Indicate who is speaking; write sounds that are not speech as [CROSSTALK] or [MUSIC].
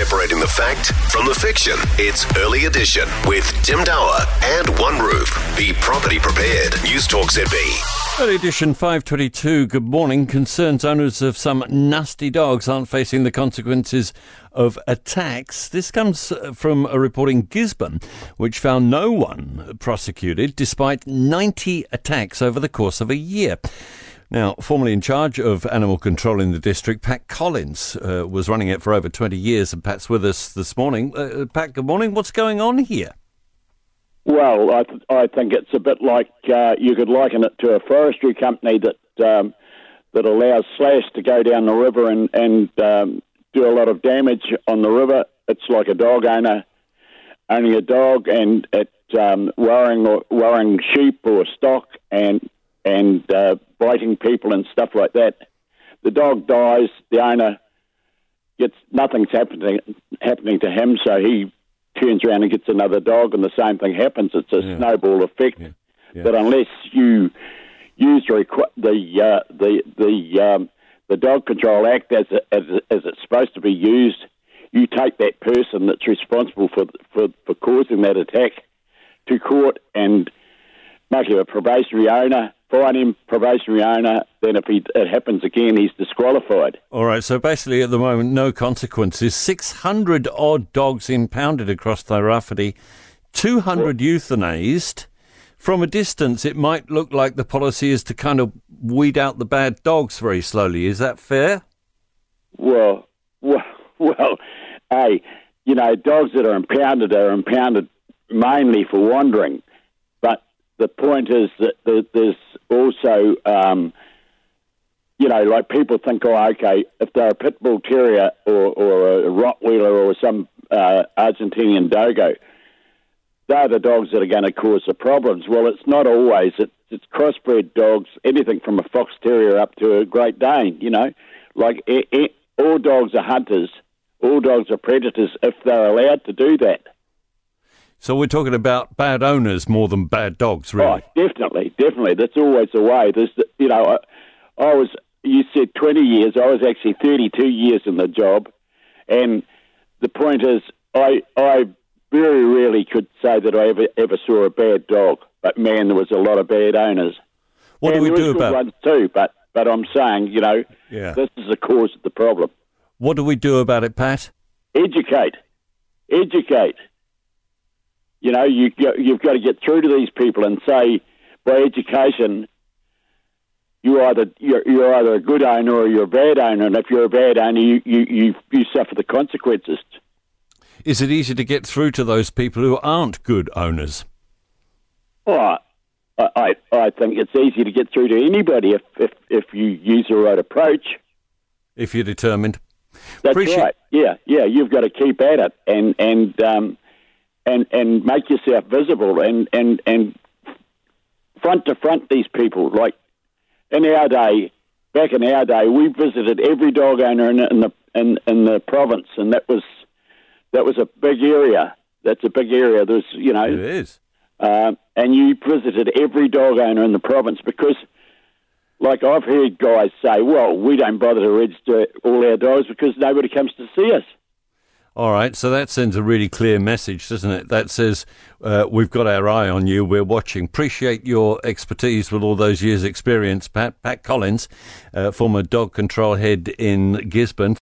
Speaker 1: Separating the fact from the fiction. It's Early Edition with Tim Dower and One Roof. Be property prepared. News Talk ZB.
Speaker 2: Early edition 522. Good morning. Concerns owners of some nasty dogs aren't facing the consequences of attacks. This comes uh, from a report in Gisborne, which found no one prosecuted despite 90 attacks over the course of a year. Now, formerly in charge of animal control in the district, Pat Collins uh, was running it for over 20 years, and Pat's with us this morning. Uh, Pat, good morning. What's going on here?
Speaker 3: Well, I, th- I think it's a bit like uh, you could liken it to a forestry company that um, that allows slash to go down the river and, and um, do a lot of damage on the river. It's like a dog owner owning a dog and it um, worrying or worrying sheep or stock and and uh, biting people and stuff like that. The dog dies, the owner gets nothing's happening happening to him, so he turns around and gets another dog, and the same thing happens. It's a
Speaker 2: Yeah.
Speaker 3: snowball effect.
Speaker 2: Yeah. Yeah.
Speaker 3: But unless you use the the uh, the the um, the Dog Control Act as as as it's supposed to be used, you take that person that's responsible for for for causing that attack to court and make him a probationary owner, fine him probationary owner. Then if he, it happens again, he's disqualified.
Speaker 2: All right, so basically at the moment, no consequences. 600 odd dogs impounded across Tairāwhiti, 200 euthanized. From a distance, it might look like the policy is to kind of weed out the bad dogs very slowly. Is that fair?
Speaker 3: Well, well, [LAUGHS] well, hey, you know, dogs that are impounded are impounded mainly for wandering. The point is that there's also, um, you know, like people think, oh, okay, if they're a pit bull terrier or, or a Rottweiler or some uh, Argentinian dogo, they're the dogs that are going to cause the problems. Well, it's not always. It's, it's crossbred dogs, anything from a fox terrier up to a Great Dane. You know, like e e all dogs are hunters, all dogs are predators if they're allowed to do that.
Speaker 2: So we're talking about bad owners more than bad dogs, really.
Speaker 3: Oh, definitely, definitely. That's always the way. There's, you know, I, I was. You said 20 years. I was actually 32 years in the job, and the point is, I I very rarely could say that I ever ever saw a bad dog. But man, there was a lot of bad owners.
Speaker 2: What do we
Speaker 3: there
Speaker 2: do about
Speaker 3: ones too? But but I'm saying, you know,
Speaker 2: Yeah.
Speaker 3: this is the cause of the problem.
Speaker 2: what do we do about it, Pat?
Speaker 3: educate, educate. You know, you you've got to get through to these people and say, by education, you either you're, you're either a good owner or you're a bad owner, and if you're a bad owner, you you you, you suffer the consequences.
Speaker 2: Is it easy to get through to those people who aren't good owners?
Speaker 3: Well, I, I I think it's easy to get through to anybody if if, if you use the right approach.
Speaker 2: If you're determined.
Speaker 3: That's
Speaker 2: Appreciate-
Speaker 3: right. Yeah, yeah. You've got to keep at it and and um, and and make yourself visible and and and front to front these people. Like in our day, back in our day, we visited every dog owner in, in the in, in the province, and that was that was a big area. That's a big area. There's you know
Speaker 2: It is.
Speaker 3: um, and you visited every dog owner in the province because, like I've heard guys say, well, we don't bother to register all our dogs because nobody comes to see us.
Speaker 2: All right, so that sends a really clear message, doesn't it? That says uh, we've got our eye on you, we're watching. Appreciate your expertise with all those years' experience, Pat. Pat Collins, uh, former dog control head in Gisborne.